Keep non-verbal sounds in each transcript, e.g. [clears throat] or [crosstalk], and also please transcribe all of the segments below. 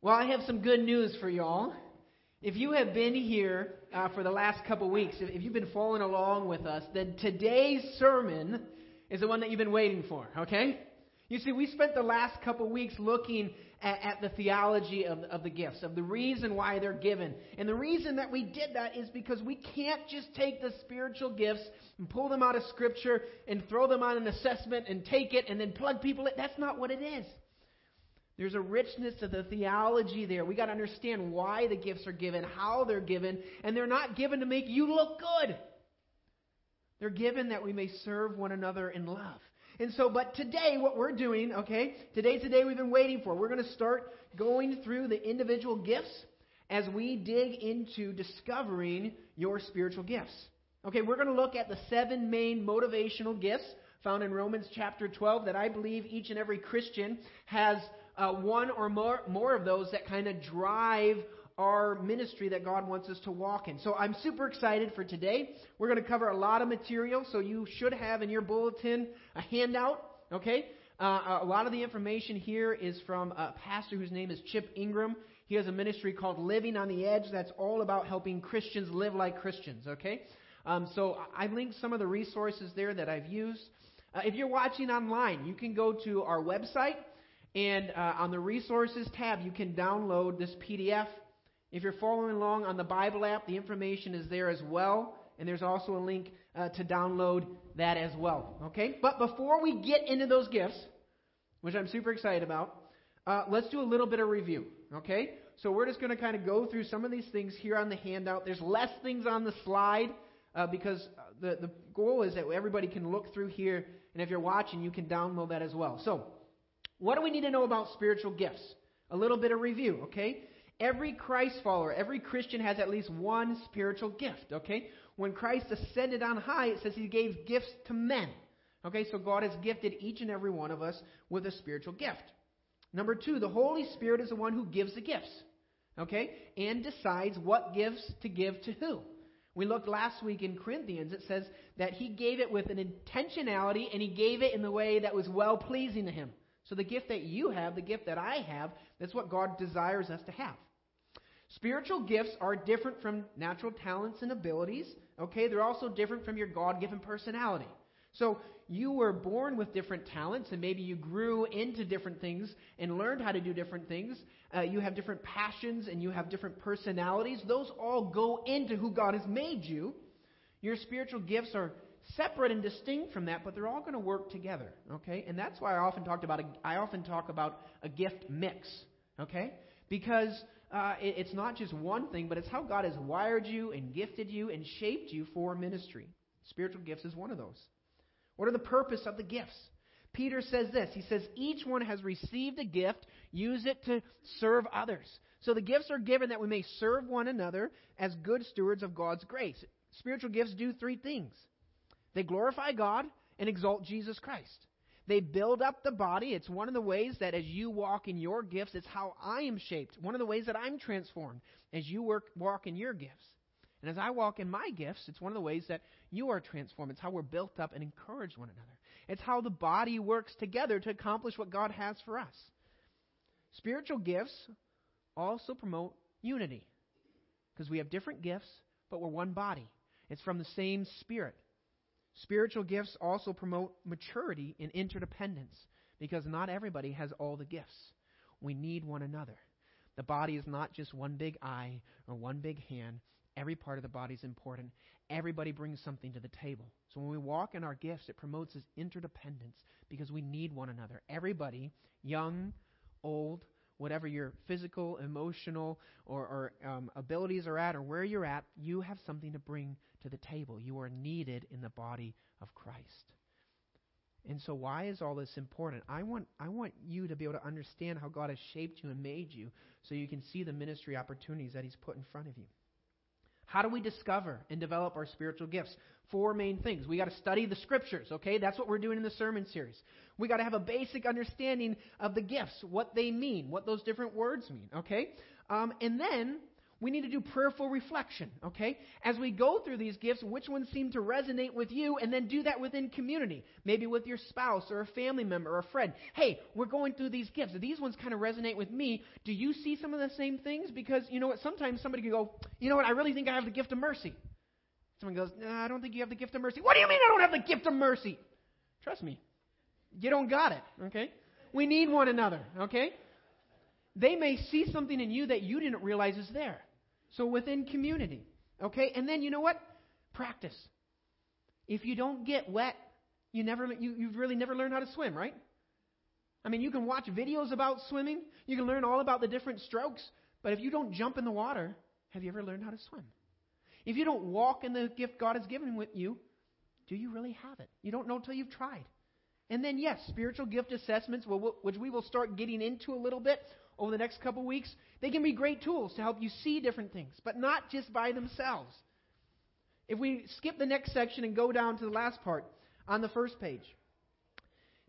Well, I have some good news for y'all. If you have been here uh, for the last couple weeks, if, you've been following along with us, then today's sermon is the one that you've been waiting for, okay? You see, we spent the last couple weeks looking at, at the theology of, of the gifts, of the reason why they're given. And the reason that we did that is because we can't just take the spiritual gifts and pull them out of Scripture and throw them on an assessment and take it and then plug people in. That's not what it is. There's a richness to the theology there. We got to understand why the gifts are given, how they're given, and they're not given to make you look good. They're given that we may serve one another in love. And so, but today, what we're doing, okay, today's the day we've been waiting for. We're going to start going through the individual gifts as we dig into discovering your spiritual gifts. Okay, we're going to look at the seven main motivational gifts found in Romans chapter 12 that I believe each and every Christian has uh, one or more, more of those that kind of drive our ministry that God wants us to walk in. So I'm super excited for today. We're going to cover a lot of material, so you should have in your bulletin a handout, okay? Uh, a lot of the information here is from a pastor whose name is Chip Ingram. He has a ministry called Living on the Edge that's all about helping Christians live like Christians, okay? Um, so I've linked some of the resources there that I've used. Uh, if you're watching online, you can go to our website, and uh, on the resources tab, you can download this PDF. If you're following along on the Bible app, the information is there as well. And there's also a link uh, to download that as well. Okay? But before we get into those gifts, which I'm super excited about, uh, let's do a little bit of review. Okay? So we're just going to kind of go through some of these things here on the handout. There's less things on the slide uh, because uh, the, the goal is that everybody can look through here. And if you're watching, you can download that as well. So, what do we need to know about spiritual gifts? A little bit of review, okay? Every Christ follower, every Christian has at least one spiritual gift, okay? When Christ ascended on high, it says he gave gifts to men. Okay, so God has gifted each and every one of us with a spiritual gift. Number two, the Holy Spirit is the one who gives the gifts, okay, and decides what gifts to give to who. We looked last week in Corinthians, it says that he gave it with an intentionality and he gave it in the way that was well pleasing to him. So the gift that you have, the gift that I have, that's what God desires us to have. Spiritual gifts are different from natural talents and abilities. Okay, they're also different from your God given personality. So you were born with different talents, and maybe you grew into different things and learned how to do different things. Uh, you have different passions and you have different personalities. Those all go into who God has made you. Your spiritual gifts are separate and distinct from that, but they're all going to work together. Okay, and that's why I often talked about a, I often talk about a gift mix. Okay, because uh, it, it's not just one thing, but it's how God has wired you and gifted you and shaped you for ministry. Spiritual gifts is one of those. What are the purpose of the gifts? Peter says this. He says, Each one has received a gift, use it to serve others. So the gifts are given that we may serve one another as good stewards of God's grace. Spiritual gifts do three things they glorify God and exalt Jesus Christ. They build up the body. It's one of the ways that as you walk in your gifts, it's how I am shaped. One of the ways that I'm transformed as you work, walk in your gifts. And as I walk in my gifts, it's one of the ways that you are transformed. It's how we're built up and encourage one another. It's how the body works together to accomplish what God has for us. Spiritual gifts also promote unity because we have different gifts, but we're one body. It's from the same Spirit. Spiritual gifts also promote maturity and interdependence because not everybody has all the gifts. We need one another. The body is not just one big eye or one big hand. Every part of the body is important. Everybody brings something to the table. So when we walk in our gifts, it promotes this interdependence because we need one another. Everybody, young, old, whatever your physical, emotional, or, or um, abilities are at, or where you're at, you have something to bring to the table. You are needed in the body of Christ. And so, why is all this important? I want, I want you to be able to understand how God has shaped you and made you so you can see the ministry opportunities that He's put in front of you. How do we discover and develop our spiritual gifts? Four main things. We got to study the scriptures, okay? That's what we're doing in the sermon series. We got to have a basic understanding of the gifts, what they mean, what those different words mean, okay? Um, and then We need to do prayerful reflection, okay? As we go through these gifts, which ones seem to resonate with you, and then do that within community. Maybe with your spouse or a family member or a friend. Hey, we're going through these gifts. These ones kind of resonate with me. Do you see some of the same things? Because, you know what, sometimes somebody can go, you know what, I really think I have the gift of mercy. Someone goes, no, I don't think you have the gift of mercy. What do you mean I don't have the gift of mercy? Trust me, you don't got it, okay? We need one another, okay? They may see something in you that you didn't realize is there. So within community. Okay? And then you know what? Practice. If you don't get wet, you never you, you've really never learned how to swim, right? I mean, you can watch videos about swimming, you can learn all about the different strokes, but if you don't jump in the water, have you ever learned how to swim? If you don't walk in the gift God has given with you, do you really have it? You don't know until you've tried. And then, yes, spiritual gift assessments, which we will start getting into a little bit, over the next couple weeks, they can be great tools to help you see different things, but not just by themselves. If we skip the next section and go down to the last part on the first page,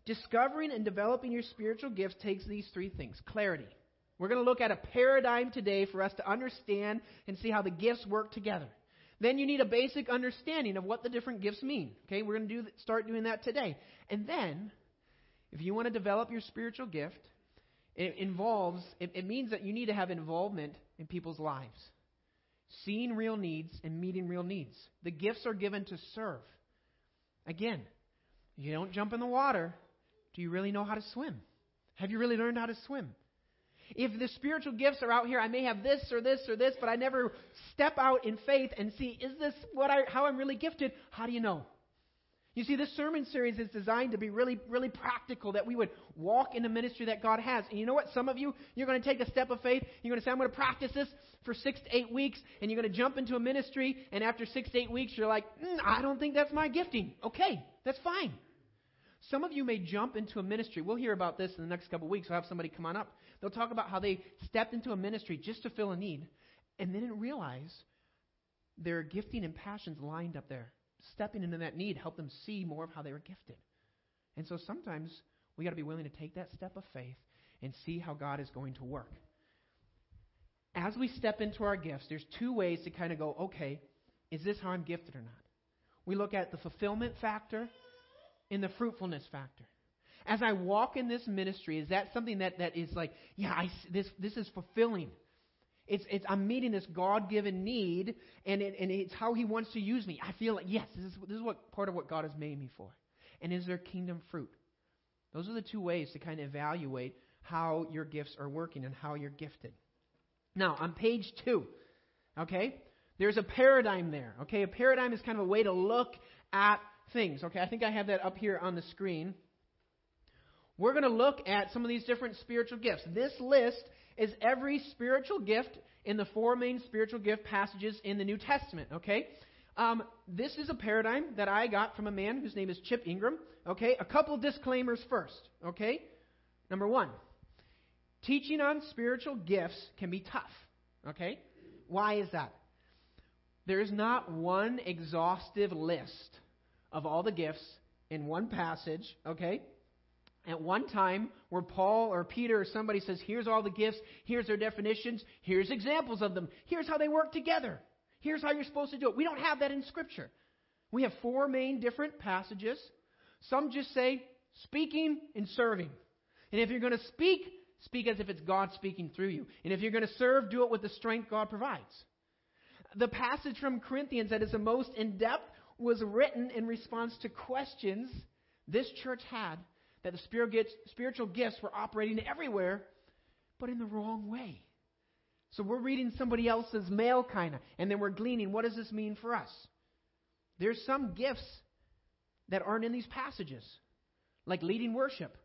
discovering and developing your spiritual gifts takes these three things clarity. We're going to look at a paradigm today for us to understand and see how the gifts work together. Then you need a basic understanding of what the different gifts mean. Okay, we're going to do, start doing that today. And then, if you want to develop your spiritual gift, it involves, it, it means that you need to have involvement in people's lives, seeing real needs and meeting real needs. The gifts are given to serve. Again, you don't jump in the water. Do you really know how to swim? Have you really learned how to swim? If the spiritual gifts are out here, I may have this or this or this, but I never step out in faith and see, is this what I, how I'm really gifted? How do you know? You see, this sermon series is designed to be really, really practical, that we would walk in the ministry that God has. And you know what? Some of you, you're going to take a step of faith. You're going to say, I'm going to practice this for six to eight weeks, and you're going to jump into a ministry, and after six to eight weeks, you're like, mm, I don't think that's my gifting. Okay, that's fine. Some of you may jump into a ministry. We'll hear about this in the next couple of weeks. We'll have somebody come on up. They'll talk about how they stepped into a ministry just to fill a need, and they didn't realize their gifting and passions lined up there stepping into that need helped them see more of how they were gifted. And so sometimes we got to be willing to take that step of faith and see how God is going to work. As we step into our gifts, there's two ways to kind of go, okay, is this how I'm gifted or not? We look at the fulfillment factor and the fruitfulness factor. As I walk in this ministry, is that something that, that is like, yeah, I, this, this is fulfilling? It's, it's, I'm meeting this God given need, and, it, and it's how He wants to use me. I feel like, yes, this is, this is what part of what God has made me for. And is there kingdom fruit? Those are the two ways to kind of evaluate how your gifts are working and how you're gifted. Now, on page two, okay, there's a paradigm there. Okay, a paradigm is kind of a way to look at things. Okay, I think I have that up here on the screen. We're going to look at some of these different spiritual gifts. This list is every spiritual gift in the four main spiritual gift passages in the New Testament, okay? Um, this is a paradigm that I got from a man whose name is Chip Ingram, okay? A couple disclaimers first, okay? Number one, teaching on spiritual gifts can be tough, okay? Why is that? There's not one exhaustive list of all the gifts in one passage, okay? At one time where Paul or Peter or somebody says, here's all the gifts, here's their definitions, here's examples of them, here's how they work together, here's how you're supposed to do it. We don't have that in Scripture. We have four main different passages. Some just say speaking and serving. And if you're going to speak, speak as if it's God speaking through you. And if you're going to serve, do it with the strength God provides. The passage from Corinthians that is the most in depth was written in response to questions this church had that the spiritual gifts were operating everywhere, but in the wrong way. So we're reading somebody else's mail, kind of, and then we're gleaning what does this mean for us? There's some gifts that aren't in these passages, like leading worship,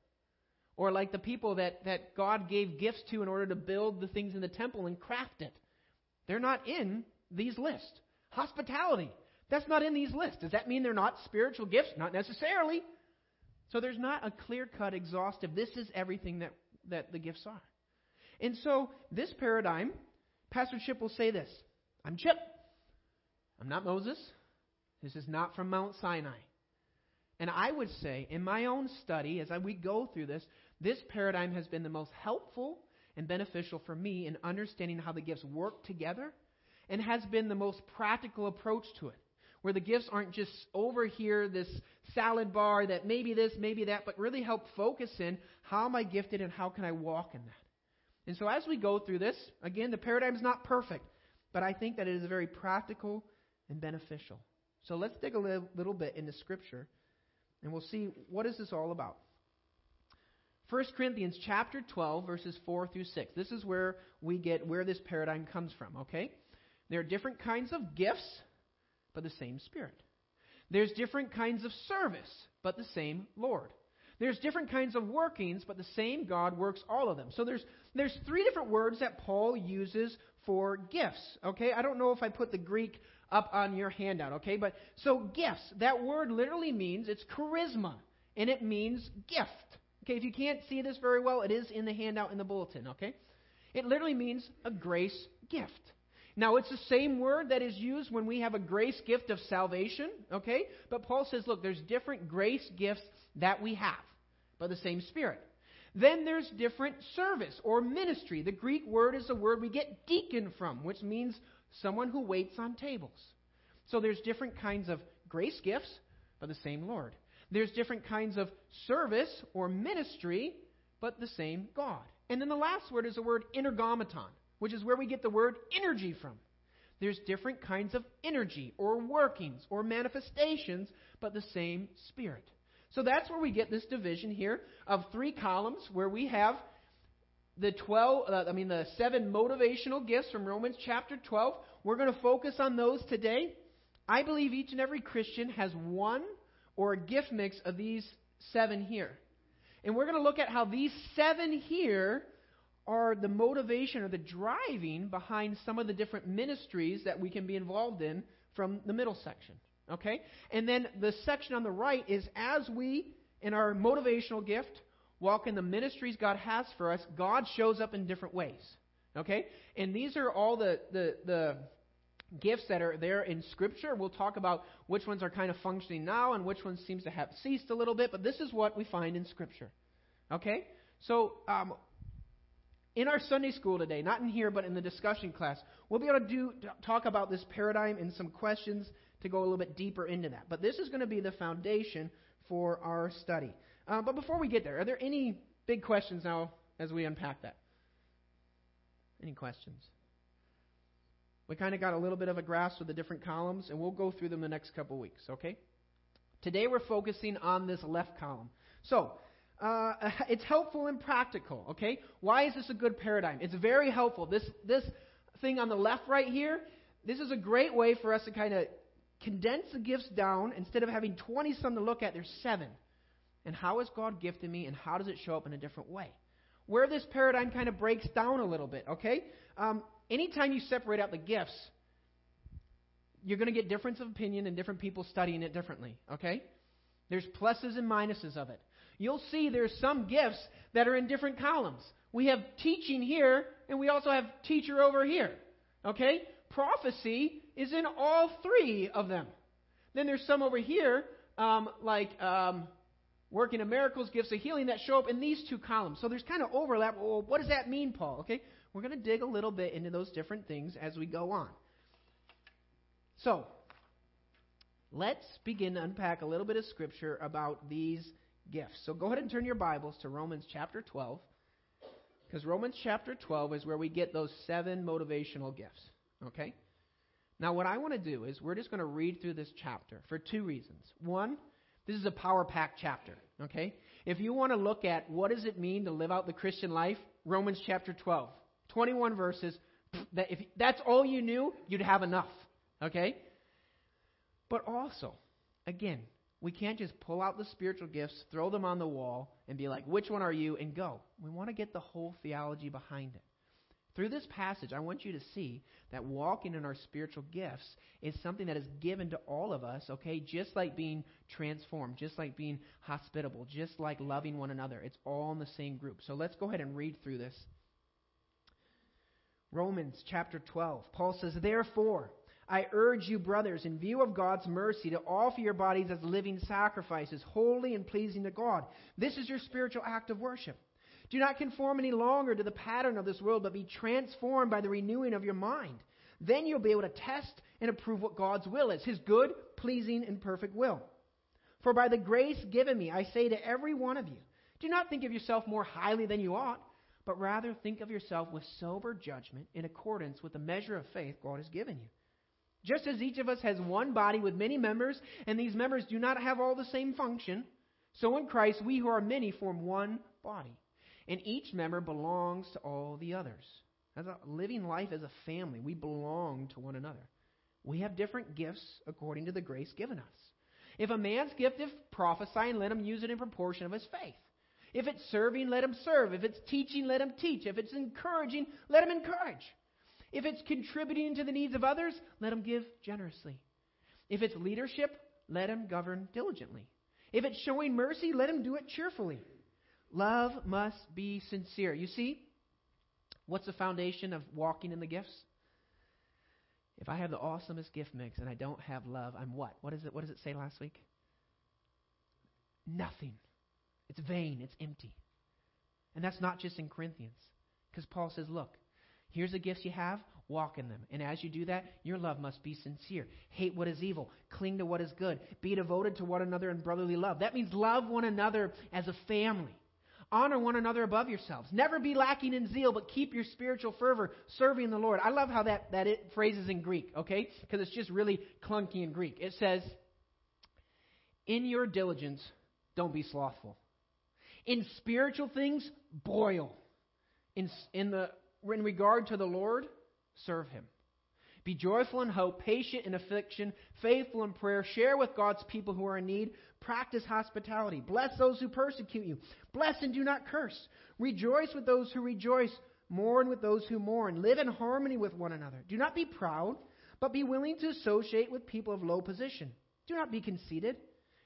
or like the people that, that God gave gifts to in order to build the things in the temple and craft it. They're not in these lists. Hospitality, that's not in these lists. Does that mean they're not spiritual gifts? Not necessarily. So there's not a clear cut, exhaustive, this is everything that, that the gifts are. And so this paradigm, Pastor Chip will say this I'm Chip. I'm not Moses. This is not from Mount Sinai. And I would say, in my own study, as I, we go through this, this paradigm has been the most helpful and beneficial for me in understanding how the gifts work together and has been the most practical approach to it. Where the gifts aren't just over here, this salad bar that maybe this, maybe that, but really help focus in how am I gifted and how can I walk in that. And so as we go through this, again, the paradigm is not perfect, but I think that it is very practical and beneficial. So let's dig a little bit into Scripture, and we'll see what is this all about. 1 Corinthians chapter 12 verses 4 through 6. This is where we get where this paradigm comes from, okay? There are different kinds of gifts, but the same spirit. There's different kinds of service, but the same Lord. There's different kinds of workings, but the same God works all of them. So there's there's three different words that Paul uses for gifts. Okay, I don't know if I put the Greek up on your handout. Okay, but so gifts. That word literally means it's charisma, and it means gift. Okay, if you can't see this very well, it is in the handout in the bulletin. Okay, it literally means a grace gift. Now, it's the same word that is used when we have a grace gift of salvation, okay? But Paul says, look, there's different grace gifts that we have by the same Spirit. Then there's different service or ministry. The Greek word is the word we get deacon from, which means someone who waits on tables. So there's different kinds of grace gifts by the same Lord. There's different kinds of service or ministry, but the same God. And then the last word is the word energometon, which is where we get the word energy from. There's different kinds of energy or workings or manifestations, but the same Spirit. So that's where we get this division here of three columns where we have the 12 uh, I mean the seven motivational gifts from Romans chapter 12. We're going to focus on those today. I believe each and every Christian has one or a gift mix of these seven here. And we're going to look at how these seven here are the motivation or the driving behind some of the different ministries that we can be involved in from the middle section. Okay? And then the section on the right is as we, in our motivational gift, walk in the ministries God has for us, God shows up in different ways. Okay? And these are all the, the, the gifts that are there in Scripture. We'll talk about which ones are kind of functioning now and which ones seems to have ceased a little bit, but this is what we find in Scripture. Okay? So, um, in our Sunday school today, not in here, but in the discussion class, we'll be able to do talk about this paradigm and some questions to go a little bit deeper into that. But this is going to be the foundation for our study. Uh, but before we get there, are there any big questions now as we unpack that? Any questions? We kind of got a little bit of a grasp of the different columns, and we'll go through them the next couple weeks, okay? Today we're focusing on this left column. So, uh, [laughs] it's helpful and practical, okay? Why is this a good paradigm? It's very helpful. This, this thing on the left right here, this is a great way for us to kind of condense the gifts down. Instead of having 20 some to look at, there's seven. And how has God gifted me, and how does it show up in a different way? Where this paradigm kind of breaks down a little bit, okay? Um, anytime you separate out the gifts, you're going to get difference of opinion and different people studying it differently, okay? There's pluses and minuses of it. You'll see there's some gifts that are in different columns. We have teaching here, and we also have teacher over here, okay? Prophecy is in all three of them. Then there's some over here, um, like um, working of miracles, gifts of healing, that show up in these two columns. So there's kind of overlap. Well, what does that mean, Paul? Okay, we're going to dig a little bit into those different things as we go on. So, let's begin to unpack a little bit of scripture about these gifts. So go ahead and turn your Bibles to Romans chapter 12, because Romans chapter 12 is where we get those seven motivational gifts. Okay? Now, what I want to do is we're just going to read through this chapter for two reasons. One, this is a power packed chapter. Okay? If you want to look at what does it mean to live out the Christian life, Romans chapter 12. 21 verses. That if that's all you knew, you'd have enough. Okay? But also, again, we can't just pull out the spiritual gifts, throw them on the wall, and be like, which one are you, and go. We want to get the whole theology behind it. Through this passage, I want you to see that walking in our spiritual gifts is something that is given to all of us, okay? Just like being transformed, just like being hospitable, just like loving one another. It's all in the same group. So let's go ahead and read through this Romans chapter 12. Paul says, Therefore, I urge you, brothers, in view of God's mercy, to offer your bodies as living sacrifices, holy and pleasing to God. This is your spiritual act of worship. Do not conform any longer to the pattern of this world, but be transformed by the renewing of your mind. Then you'll be able to test and approve what God's will is His good, pleasing, and perfect will. For by the grace given me, I say to every one of you, do not think of yourself more highly than you ought, but rather think of yourself with sober judgment in accordance with the measure of faith God has given you. Just as each of us has one body with many members, and these members do not have all the same function, so in Christ we who are many form one body, and each member belongs to all the others. As a living life as a family, we belong to one another. We have different gifts according to the grace given us. If a man's gift is prophesying, let him use it in proportion of his faith. If it's serving, let him serve. If it's teaching, let him teach. If it's encouraging, let him encourage. If it's contributing to the needs of others, let him give generously. If it's leadership, let him govern diligently. If it's showing mercy, let him do it cheerfully. Love must be sincere. You see, what's the foundation of walking in the gifts? If I have the awesomest gift mix and I don't have love, I'm what? What is it? What does it say last week? Nothing. It's vain, it's empty. And that's not just in Corinthians. Because Paul says, look, here's the gifts you have, walk in them. And as you do that, your love must be sincere. Hate what is evil, cling to what is good, be devoted to one another in brotherly love. That means love one another as a family. Honor one another above yourselves. Never be lacking in zeal, but keep your spiritual fervor serving the Lord. I love how that, that it phrases in Greek, okay? Because it's just really clunky in Greek. It says, In your diligence, don't be slothful. In spiritual things, boil. In, in, the, in regard to the Lord, serve Him. Be joyful in hope, patient in affliction, faithful in prayer. Share with God's people who are in need. Practice hospitality. Bless those who persecute you. Bless and do not curse. Rejoice with those who rejoice. Mourn with those who mourn. Live in harmony with one another. Do not be proud, but be willing to associate with people of low position. Do not be conceited.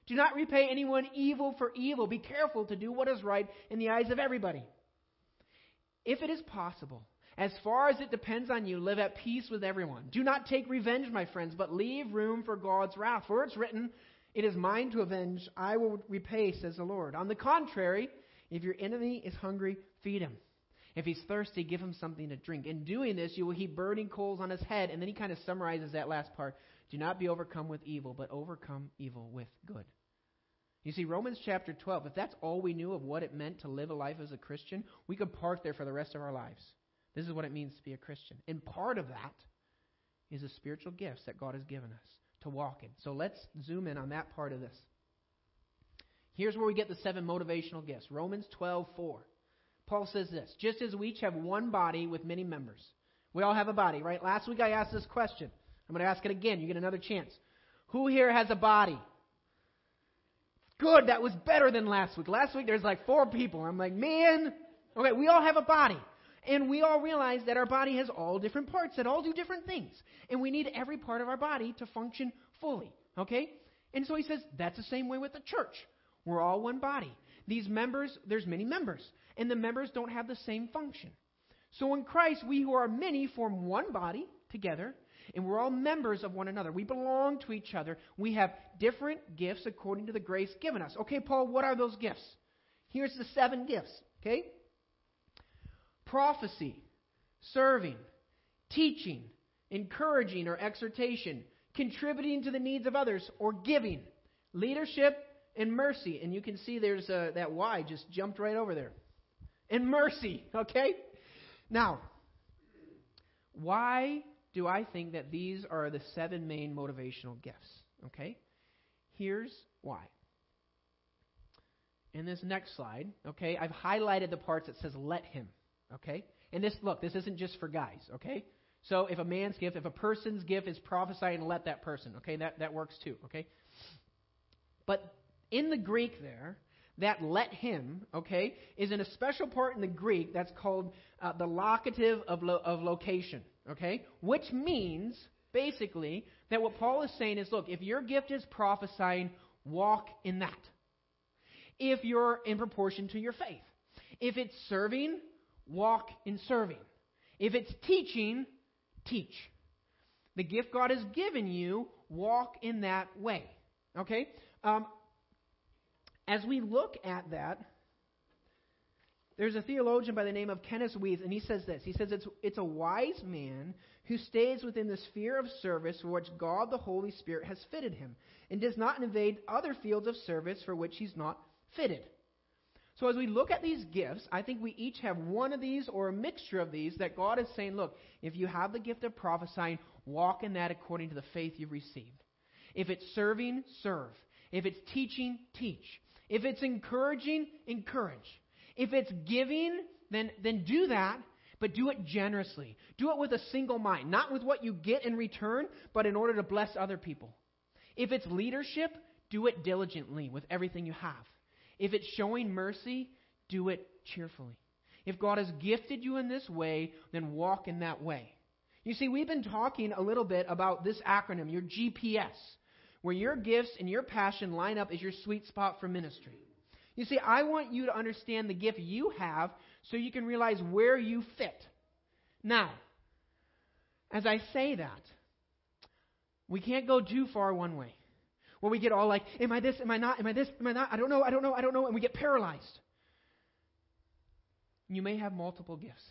Do not repay anyone evil for evil. Be careful to do what is right in the eyes of everybody. If it is possible, as far as it depends on you, live at peace with everyone. Do not take revenge, my friends, but leave room for God's wrath. For it's written, It is mine to avenge, I will repay, says the Lord. On the contrary, if your enemy is hungry, feed him. If he's thirsty, give him something to drink. In doing this, you will heap burning coals on his head. And then he kind of summarizes that last part. Do not be overcome with evil, but overcome evil with good. You see, Romans chapter 12, if that's all we knew of what it meant to live a life as a Christian, we could park there for the rest of our lives. This is what it means to be a Christian. And part of that is the spiritual gifts that God has given us to walk in. So let's zoom in on that part of this. Here's where we get the seven motivational gifts. Romans 12:4. Paul says this, just as we each have one body with many members. We all have a body, right? Last week I asked this question. I'm going to ask it again. You get another chance. Who here has a body? Good, that was better than last week. Last week there's like four people. I'm like, man. Okay, we all have a body. And we all realize that our body has all different parts that all do different things. And we need every part of our body to function fully. Okay? And so he says that's the same way with the church. We're all one body. These members, there's many members. And the members don't have the same function. So in Christ, we who are many form one body together and we're all members of one another. We belong to each other. We have different gifts according to the grace given us. Okay, Paul, what are those gifts? Here's the seven gifts, okay? Prophecy, serving, teaching, encouraging or exhortation, contributing to the needs of others, or giving, leadership, and mercy. And you can see there's a, that Y just jumped right over there. And mercy, [laughs] okay? Now, why do I think that these are the seven main motivational gifts. Okay? Here's why. In this next slide, okay, I've highlighted the parts that says let him. Okay? And this, look, this isn't just for guys, okay? So if a man's gift, if a person's gift is prophesying, let that person, okay? That, that works too, okay? But in the Greek there, that let him, okay, is in a special part in the Greek that's called uh, the locative of, lo- of location, okay? Which means, basically, that what Paul is saying is look, if your gift is prophesying, walk in that. If you're in proportion to your faith. If it's serving, walk in serving. If it's teaching, teach. The gift God has given you, walk in that way. Okay? Um, as we look at that, there's a theologian by the name of Kenneth Wuest, and he says this. He says it's, it's a wise man who stays within the sphere of service for which God the Holy Spirit has fitted him, and does not invade other fields of service for which he's not fitted. So as we look at these gifts, I think we each have one of these or a mixture of these that God is saying, look, if you have the gift of prophesying, walk in that according to the faith you've received. If it's serving, serve. If it's teaching, teach. If it's encouraging, encourage. If it's giving, then, then do that, but do it generously. Do it with a single mind, not with what you get in return, but in order to bless other people. If it's leadership, do it diligently with everything you have. If it's showing mercy, do it cheerfully. If God has gifted you in this way, then walk in that way. You see, we've been talking a little bit about this acronym, your GPS, where your gifts and your passion line up as your sweet spot for ministry. You see, I want you to understand the gift you have so you can realize where you fit. Now, as I say that, we can't go too far one way. Where we get all like, am I this? Am I not? Am I this? Am I not? I don't know. I don't know. I don't know. And we get paralyzed. You may have multiple gifts.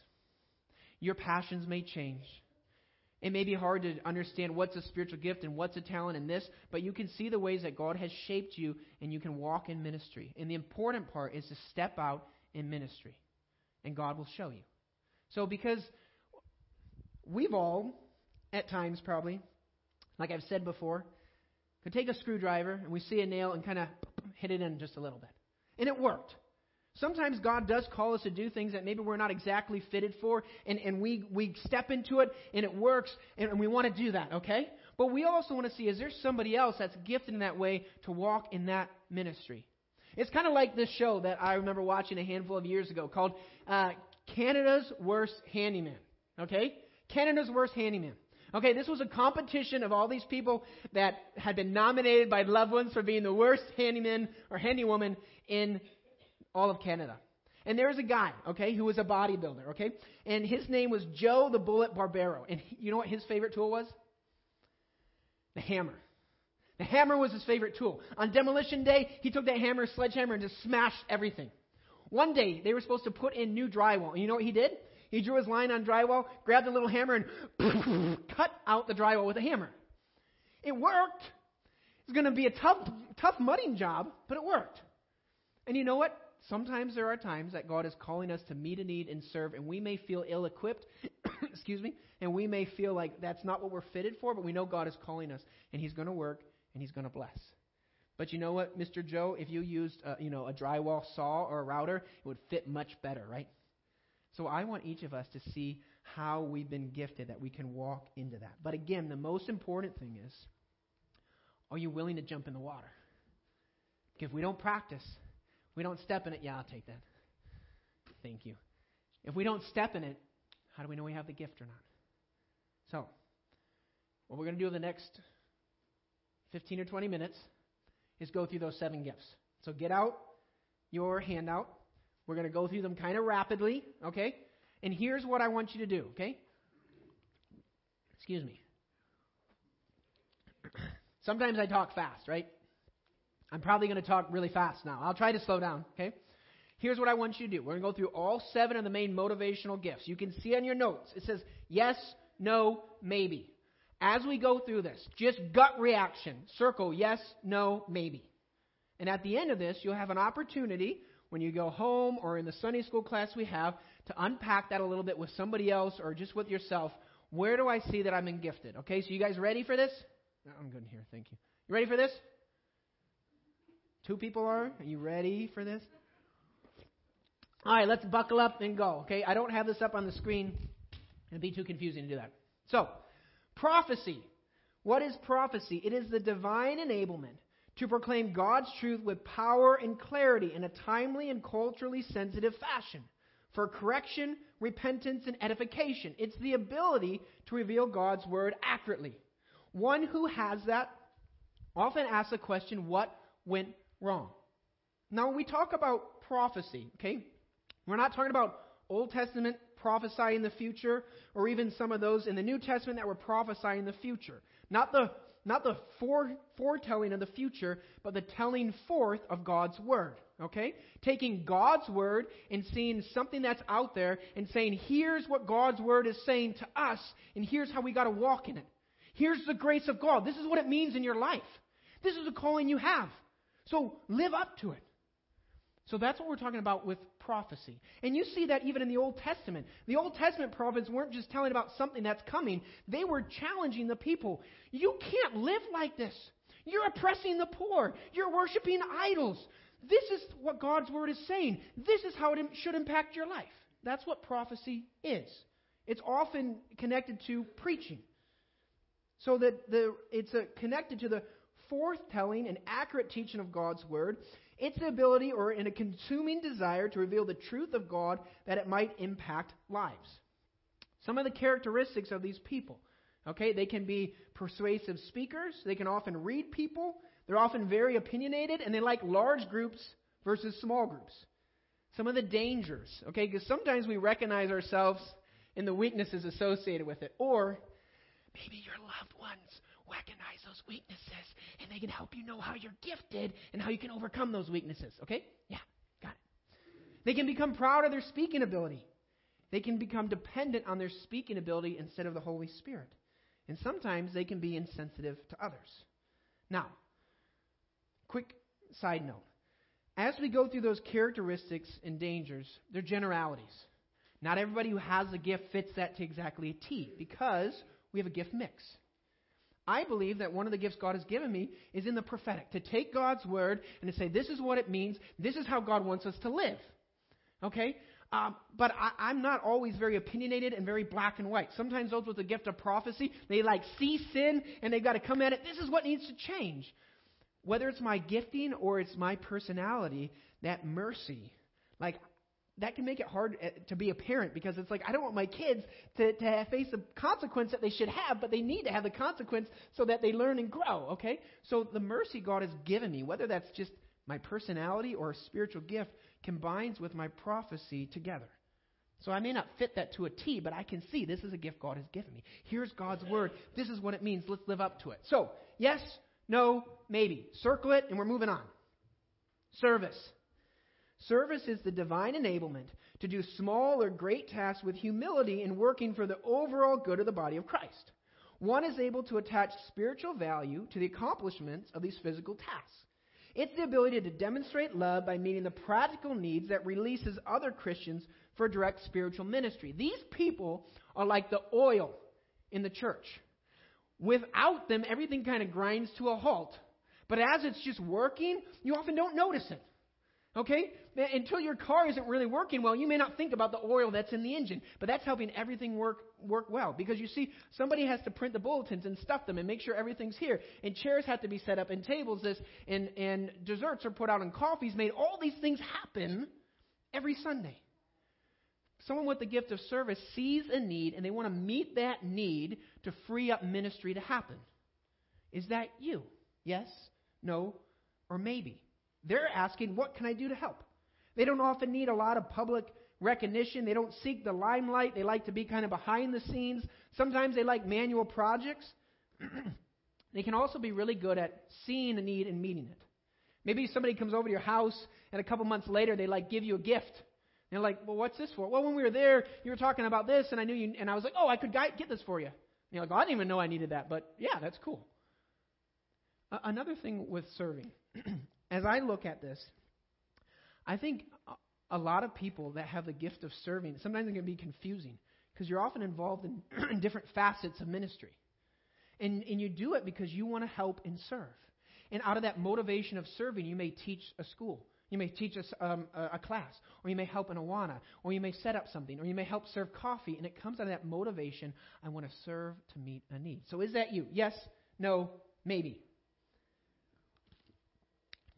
Your passions may change. It may be hard to understand what's a spiritual gift and what's a talent in this, but you can see the ways that God has shaped you and you can walk in ministry. And the important part is to step out in ministry, and God will show you. So, because we've all, at times probably, like I've said before, could take a screwdriver and we see a nail and kind of hit it in just a little bit. And it worked. Sometimes God does call us to do things that maybe we're not exactly fitted for, and, and we, we step into it and it works, and, and we want to do that, okay? But we also want to see is there somebody else that's gifted in that way to walk in that ministry? It's kind of like this show that I remember watching a handful of years ago called uh, Canada's Worst Handyman, okay? Canada's Worst Handyman. Okay, this was a competition of all these people that had been nominated by loved ones for being the worst handyman or handywoman in all of Canada. And there was a guy, okay, who was a bodybuilder, okay? And his name was Joe the Bullet Barbero. And he, you know what his favorite tool was? The hammer. The hammer was his favorite tool. On demolition day, he took that hammer, sledgehammer, and just smashed everything. One day, they were supposed to put in new drywall. And you know what he did? He drew his line on drywall, grabbed a little hammer, and [laughs] cut out the drywall with a hammer. It worked. It's going to be a tough, tough mudding job, but it worked. And you know what? Sometimes there are times that God is calling us to meet a need and serve, and we may feel ill equipped, [coughs] excuse me, and we may feel like that's not what we're fitted for, but we know God is calling us, and He's going to work, and He's going to bless. But you know what, Mr. Joe? If you used, a, you know, a drywall saw or a router, it would fit much better, right? So I want each of us to see how we've been gifted, that we can walk into that. But again, the most important thing is, are you willing to jump in the water? Because if we don't practice, we don't step in it, yeah, I'll take that. Thank you. If we don't step in it, how do we know we have the gift or not? So, what we're going to do in the next 15 or 20 minutes is go through those seven gifts. So, get out your handout. We're going to go through them kind of rapidly, okay? And here's what I want you to do, okay? Excuse me. [clears throat] Sometimes I talk fast, right? I'm probably going to talk really fast now. I'll try to slow down, okay? Here's what I want you to do. We're going to go through all seven of the main motivational gifts. You can see on your notes, it says yes, no, maybe. As we go through this, just gut reaction. Circle yes, no, maybe. And at the end of this, you'll have an opportunity when you go home or in the Sunday school class we have to unpack that a little bit with somebody else or just with yourself. Where do I see that I'm in gifted? Okay, so you guys ready for this? I'm good here. Thank you. You ready for this? Two people are? Are you ready for this? All right, let's buckle up and go. Okay, I don't have this up on the screen. It'd be too confusing to do that. So, prophecy. What is prophecy? It is the divine enablement to proclaim God's truth with power and clarity in a timely and culturally sensitive fashion for correction, repentance, and edification. It's the ability to reveal God's word accurately. One who has that often asks the question, What went wrong. Now, when we talk about prophecy, okay, we're not talking about Old Testament prophesying the future, or even some of those in the New Testament that were prophesying the future. Not the not the fore, foretelling of the future, but the telling forth of God's word. okay? Taking God's word and seeing something that's out there and saying, here's what God's word is saying to us, and here's how we got to walk in it. Here's the grace of God. This is what it means in your life. This is a calling you have. So live up to it. So that's what we're talking about with prophecy. And you see that even in the Old Testament. The Old Testament prophets weren't just telling about something that's coming, they were challenging the people. You can't live like this. You're oppressing the poor. You're worshiping idols. This is what God's word is saying. This is how it should impact your life. That's what prophecy is. It's often connected to preaching. So that the, it's a, connected to the forthtelling and accurate teaching of God's word. It's ability or in a consuming desire to reveal the truth of God that it might impact lives. Some of the characteristics of these people. Okay, they can be persuasive speakers. They can often read people. They're often very opinionated, and they like large groups versus small groups. Some of the dangers, okay, because sometimes we recognize ourselves in the weaknesses associated with it. Or maybe your loved ones recognize those weaknesses, and they can help you know how you're gifted and how you can overcome those weaknesses, okay? Yeah, got it. They can become proud of their speaking ability. They can become dependent on their speaking ability instead of the Holy Spirit. And sometimes they can be insensitive to others. Now, quick side note. As we go through those characteristics and dangers, they're generalities. Not everybody who has a gift fits that to exactly a T because we have a gift mix. I believe that one of the gifts God has given me is in the prophetic to take God's word and to say, this is what it means, this is how God wants us to live. Okay? Um, but I, am not always very opinionated and very black and white. Sometimes those with the gift of prophecy, they like see sin and they've got to come at it. This is what needs to change. Whether it's my gifting or it's my personality, that mercy, like that can make it hard eh, to be a parent because it's like I don't want my kids to, to face the consequence that they should have, but they need to have the consequence so that they learn and grow. Okay, so the mercy God has given me, whether that's just my personality or a spiritual gift, combines with my prophecy together. So I may not fit that to a T, but I can see this is a gift God has given me. Here's God's word. This is what it means. Let's live up to it. So, yes, no, maybe. Circle it, and we're moving on. Service. Service is the divine enablement to do small or great tasks with humility in working for the overall good of the body of Christ. One is able to attach spiritual value to the accomplishments of these physical tasks. It's the ability to demonstrate love by meeting the practical needs that releases other Christians for direct spiritual ministry. These people are like the oil in the church. Without them, everything kind of grinds to a halt. But as it's just working, you often don't notice it. Okay? Until your car isn't really working well, you may not think about the oil that's in the engine, but that's helping everything work work well. Because you see, somebody has to print the bulletins and stuff them and make sure everything's here. And chairs have to be set up and tables this and, and desserts are put out and coffee's made. All these things happen every Sunday. Someone with the gift of service sees a need and they want to meet that need to free up ministry to happen. Is that you? Yes, no, or maybe? They're asking, what can I do to help? They don't often need a lot of public recognition. They don't seek the limelight. They like to be kind of behind the scenes. Sometimes they like manual projects. [clears throat] they can also be really good at seeing a need and meeting it. Maybe somebody comes over to your house and a couple months later they like give you a gift. You're like, well, what's this for? Well, when we were there, you were talking about this, and I knew you, and I was like, oh, I could get this for you. And you're like, well, I didn't even know I needed that, but yeah, that's cool. Uh, another thing with serving, [clears throat] as I look at this, I think a lot of people that have the gift of serving, sometimes it can be confusing because you're often involved [clears throat] in, different facets of ministry. And, and you do it because you want to help and serve. And out of that motivation of serving, you may teach a school. You may teach a, um, a class, or you may help an Awana, or you may set up something, or you may help serve coffee, and it comes out of that motivation I want to serve to meet a need. So is that you? Yes, no, maybe.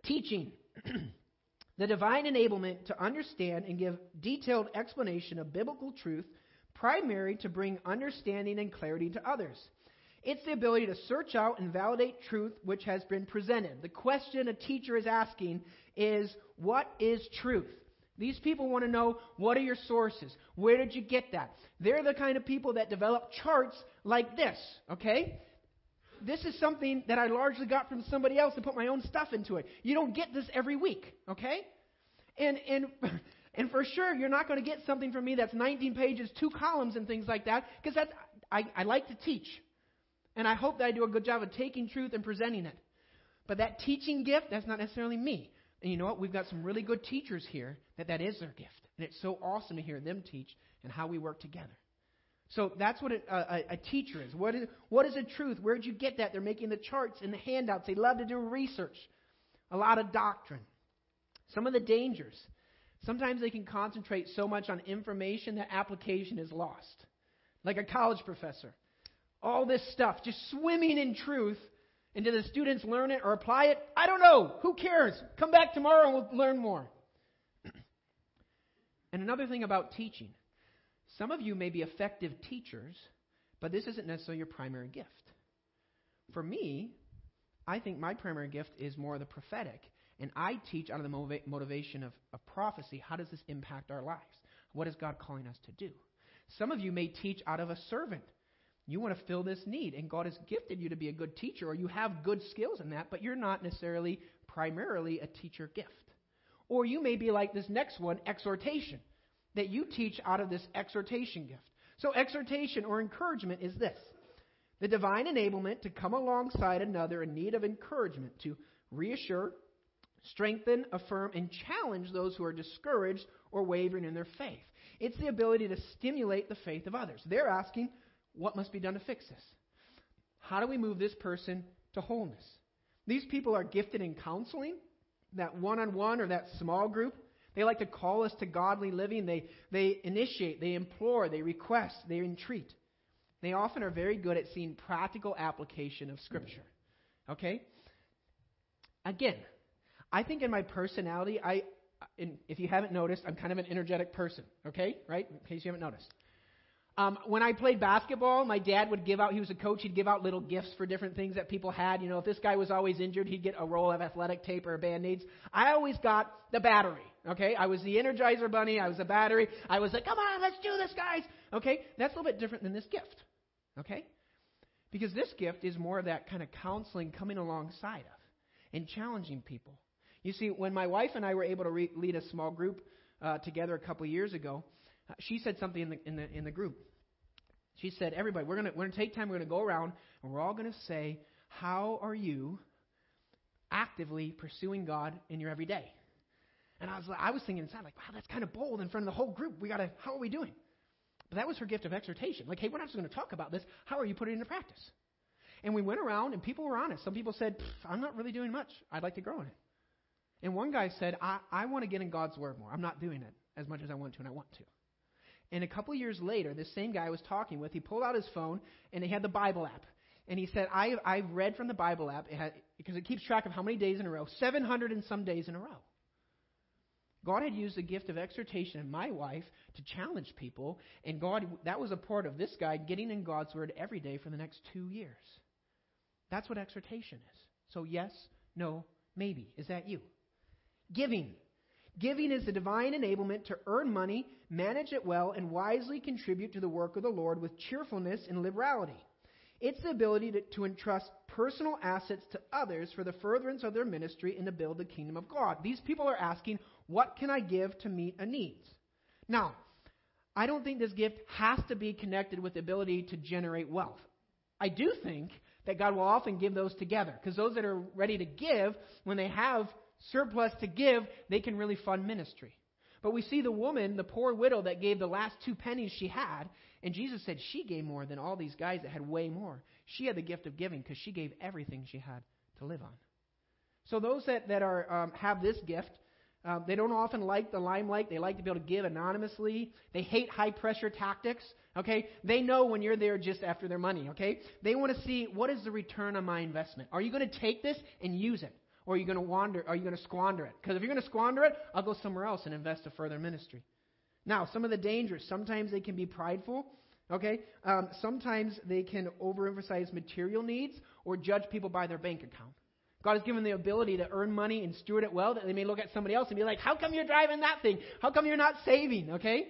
Teaching. [clears throat] the divine enablement to understand and give detailed explanation of biblical truth, primary to bring understanding and clarity to others. It's the ability to search out and validate truth which has been presented. The question a teacher is asking is, What is truth? These people want to know what are your sources? Where did you get that? They're the kind of people that develop charts like this, okay? This is something that I largely got from somebody else and put my own stuff into it. You don't get this every week, okay? And, and, [laughs] and for sure, you're not going to get something from me that's 19 pages, two columns, and things like that, because that's, I, I like to teach. And I hope that I do a good job of taking truth and presenting it. But that teaching gift, that's not necessarily me. And you know what? We've got some really good teachers here that that is their gift. And it's so awesome to hear them teach and how we work together. So that's what a, a, a teacher is. What is. What is a truth? Where'd you get that? They're making the charts and the handouts. They love to do research, a lot of doctrine. Some of the dangers. Sometimes they can concentrate so much on information that application is lost. Like a college professor. All this stuff, just swimming in truth. And do the students learn it or apply it? I don't know. Who cares? Come back tomorrow and we'll learn more. [clears throat] and another thing about teaching some of you may be effective teachers, but this isn't necessarily your primary gift. For me, I think my primary gift is more the prophetic, and I teach out of the motiva- motivation of, of prophecy. How does this impact our lives? What is God calling us to do? Some of you may teach out of a servant. You want to fill this need, and God has gifted you to be a good teacher, or you have good skills in that, but you're not necessarily primarily a teacher gift. Or you may be like this next one, exhortation that you teach out of this exhortation gift. So, exhortation or encouragement is this the divine enablement to come alongside another in need of encouragement, to reassure, strengthen, affirm, and challenge those who are discouraged or wavering in their faith. It's the ability to stimulate the faith of others. They're asking, what must be done to fix this? How do we move this person to wholeness? These people are gifted in counseling, that one on one or that small group. They like to call us to godly living. They, they initiate, they implore, they request, they entreat. They often are very good at seeing practical application of Scripture. Okay? Again, I think in my personality, I, in, if you haven't noticed, I'm kind of an energetic person. Okay? Right? In case you haven't noticed. Um, when I played basketball, my dad would give out, he was a coach, he'd give out little gifts for different things that people had. You know, if this guy was always injured, he'd get a roll of athletic tape or band aids. I always got the battery. Okay? I was the Energizer Bunny. I was the battery. I was like, come on, let's do this, guys. Okay? That's a little bit different than this gift. Okay? Because this gift is more of that kind of counseling coming alongside of and challenging people. You see, when my wife and I were able to re- lead a small group uh, together a couple years ago, uh, she said something in the, in the, in the group. She said, Everybody, we're going we're gonna take time, we're going to go around, and we're all going to say, How are you actively pursuing God in your everyday? And I was, I was thinking inside, like, wow, that's kind of bold in front of the whole group. We got to, how are we doing? But that was her gift of exhortation. Like, hey, we're not just going to talk about this. How are you putting it into practice? And we went around, and people were honest. Some people said, I'm not really doing much. I'd like to grow in it. And one guy said, I, I want to get in God's Word more. I'm not doing it as much as I want to, and I want to. And a couple years later, this same guy I was talking with, he pulled out his phone, and he had the Bible app. And he said, I, I've read from the Bible app, it had, because it keeps track of how many days in a row, 700 and some days in a row. God had used the gift of exhortation in my wife to challenge people, and God that was a part of this guy getting in God's word every day for the next two years. That's what exhortation is. So yes, no, maybe. Is that you? Giving. Giving is the divine enablement to earn money, manage it well, and wisely contribute to the work of the Lord with cheerfulness and liberality. It's the ability to, to, entrust personal assets to others for the furtherance of their ministry and to build the kingdom of God. These people are asking, what can I give to meet a need? Now, I don't think this gift has to be connected with the ability to generate wealth. I do think that God will often give those together because those that are ready to give, when they have surplus to give, they can really fund ministry. But we see the woman, the poor widow that gave the last two pennies she had, and Jesus said she gave more than all these guys that had way more. She had the gift of giving because she gave everything she had to live on. So those that, that are, um, have this gift, um, they don't often like the limelight. They like to be able to give anonymously. They hate high pressure tactics. Okay? They know when you're there just after their money. Okay? They want to see what is the return on my investment. Are you going to take this and use it? Or are you going to wander? Are you going to squander it? Because if you're going to squander it, I'll go somewhere else and invest to further ministry. Now, some of the dangers. Sometimes they can be prideful. Okay? Um, sometimes they can overemphasize material needs or judge people by their bank account. God has given the ability to earn money and steward it well that they may look at somebody else and be like, how come you're driving that thing? How come you're not saving? Okay?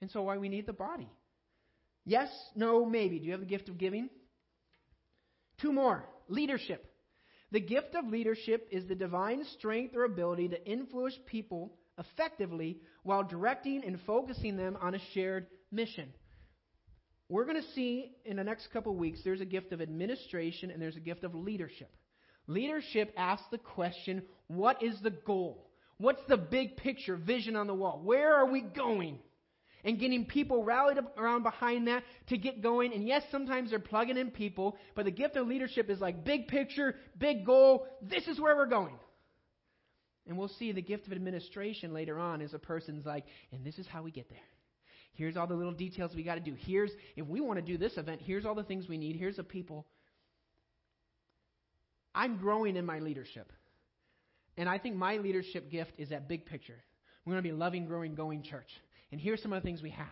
And so why we need the body. Yes, no, maybe. Do you have the gift of giving? Two more. Leadership. The gift of leadership is the divine strength or ability to influence people effectively while directing and focusing them on a shared mission. We're going to see in the next couple of weeks there's a gift of administration and there's a gift of leadership. Leadership asks the question what is the goal? What's the big picture, vision on the wall? Where are we going? And getting people rallied around behind that to get going. And yes, sometimes they're plugging in people, but the gift of leadership is like big picture, big goal. This is where we're going. And we'll see the gift of administration later on is a person's like, and this is how we get there. Here's all the little details we got to do. Here's, if we want to do this event, here's all the things we need. Here's the people. I'm growing in my leadership. And I think my leadership gift is that big picture. We're going to be loving, growing, going church. And here's some of the things we have.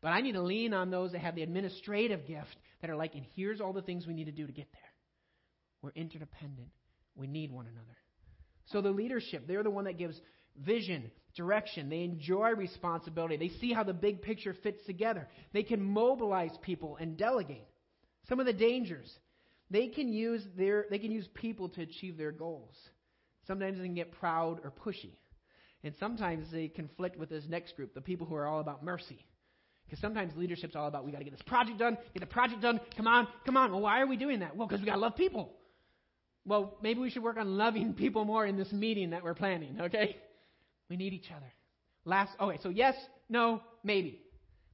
But I need to lean on those that have the administrative gift that are like, and here's all the things we need to do to get there. We're interdependent. We need one another. So the leadership, they're the one that gives vision, direction. They enjoy responsibility. They see how the big picture fits together. They can mobilize people and delegate. Some of the dangers. They can use their they can use people to achieve their goals. Sometimes they can get proud or pushy. And sometimes they conflict with this next group, the people who are all about mercy. Because sometimes leadership's all about we got to get this project done, get the project done. Come on, come on. Well, why are we doing that? Well, because we got to love people. Well, maybe we should work on loving [laughs] people more in this meeting that we're planning, okay? We need each other. Last, okay, so yes, no, maybe.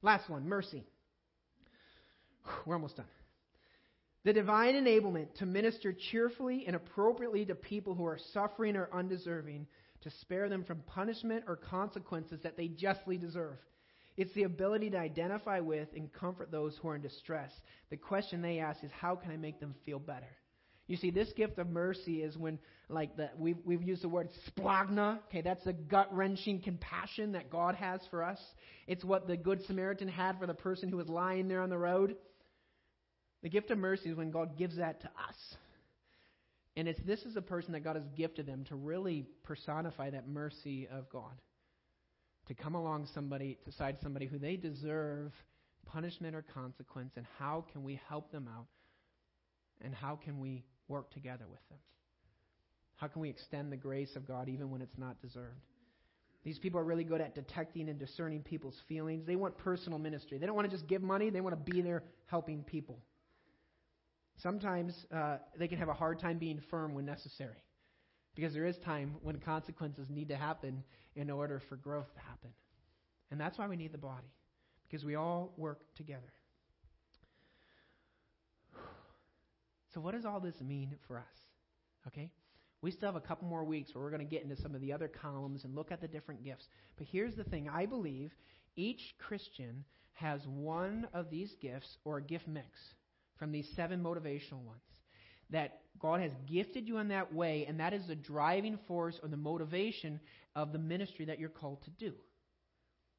Last one, mercy. We're almost done. The divine enablement to minister cheerfully and appropriately to people who are suffering or undeserving, to spare them from punishment or consequences that they justly deserve. It's the ability to identify with and comfort those who are in distress. The question they ask is, how can I make them feel better? You see, this gift of mercy is when, like, the, we've, we've used the word splanchna. Okay, that's the gut wrenching compassion that God has for us. It's what the Good Samaritan had for the person who was lying there on the road. The gift of mercy is when God gives that to us. And it's this is a person that God has gifted them to really personify that mercy of God. To come along somebody, to side somebody who they deserve punishment or consequence, and how can we help them out? And how can we work together with them? How can we extend the grace of God even when it's not deserved? These people are really good at detecting and discerning people's feelings. They want personal ministry. They don't want to just give money, they want to be there helping people. Sometimes uh, they can have a hard time being firm when necessary because there is time when consequences need to happen in order for growth to happen. And that's why we need the body because we all work together. [sighs] So, what does all this mean for us? Okay? We still have a couple more weeks where we're going to get into some of the other columns and look at the different gifts. But here's the thing I believe each Christian has one of these gifts or a gift mix from these seven motivational ones. That God has gifted you in that way, and that is the driving force or the motivation of the ministry that you're called to do.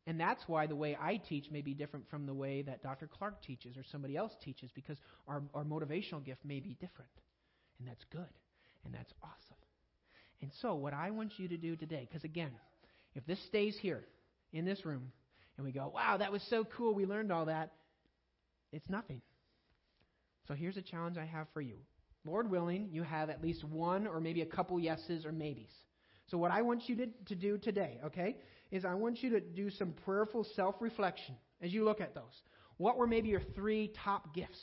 And that's why the way I teach may be different from the way that Dr. Clark teaches or somebody else teaches, because our, our motivational gift may be different. And that's good. And that's awesome. And so, what I want you to do today, because again, if this stays here in this room, and we go, wow, that was so cool, we learned all that, it's nothing. So, here's a challenge I have for you. Lord willing, you have at least one or maybe a couple yeses or maybes. So, what I want you to, to do today, okay, is I want you to do some prayerful self reflection as you look at those. What were maybe your three top gifts?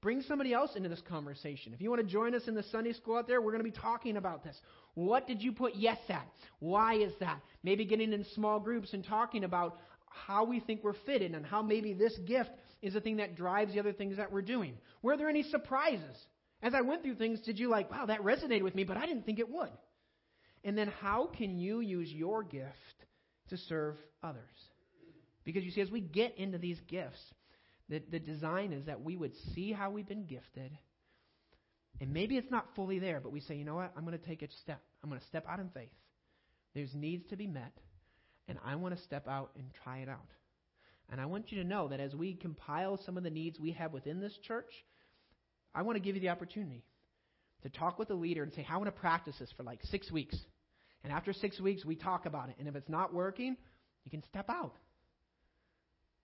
Bring somebody else into this conversation. If you want to join us in the Sunday school out there, we're going to be talking about this. What did you put yes at? Why is that? Maybe getting in small groups and talking about how we think we're fitted and how maybe this gift is the thing that drives the other things that we're doing. Were there any surprises? As I went through things, did you like, wow, that resonated with me, but I didn't think it would? And then how can you use your gift to serve others. Because you see, as we get into these gifts, the, the design is that we would see how we've been gifted. And maybe it's not fully there, but we say, you know what? I'm going to take a step. I'm going to step out in faith. There's needs to be met, and I want to step out and try it out. And I want you to know that as we compile some of the needs we have within this church, I want to give you the opportunity to talk with the leader and say, I want to practice this for like six weeks. And after six weeks, we talk about it. And if it's not working, you can step out.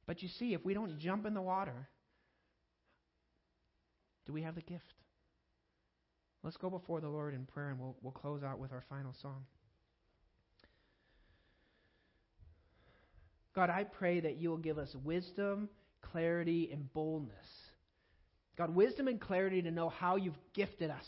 But you see, if we don't jump in the water, do we have the gift? Let's go before the Lord in prayer and we'll, we'll close out with our final song. God, I pray that you will give us wisdom, clarity, and boldness. God, wisdom and clarity to know how you've gifted us.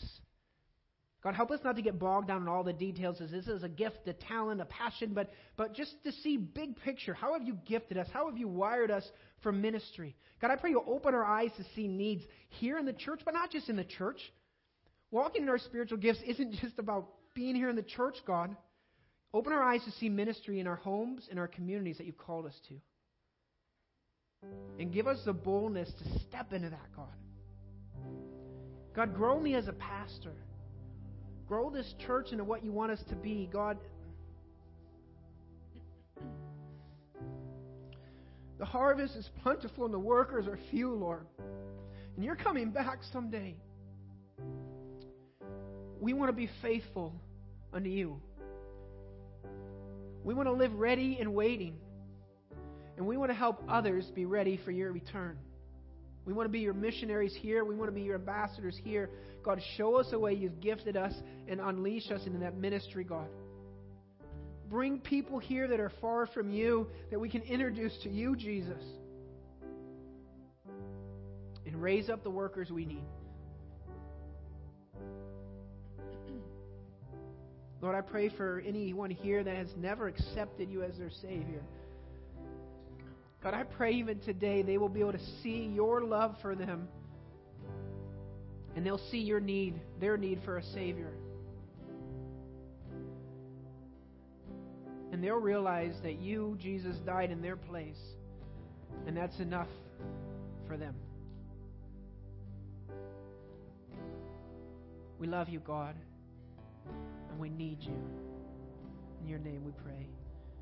God, help us not to get bogged down in all the details as this is a gift, a talent, a passion, but, but just to see big picture. How have you gifted us? How have you wired us for ministry? God, I pray you'll open our eyes to see needs here in the church, but not just in the church. Walking in our spiritual gifts isn't [laughs] just about being here in the church, God. Open our eyes to see ministry in our homes, in our communities that you've called us to. And give us the boldness to step into that, God. God, grow me as a pastor. Grow this church into what you want us to be. God, the harvest is plentiful and the workers are few, Lord. And you're coming back someday. We want to be faithful unto you. We want to live ready and waiting. And we want to help others be ready for your return. We want to be your missionaries here. We want to be your ambassadors here. God, show us a way you've gifted us and unleash us into that ministry, God. Bring people here that are far from you that we can introduce to you, Jesus. And raise up the workers we need. Lord, I pray for anyone here that has never accepted you as their Savior. God, I pray even today they will be able to see your love for them and they'll see your need, their need for a Savior. And they'll realize that you, Jesus, died in their place, and that's enough for them. We love you, God, and we need you. In your name we pray.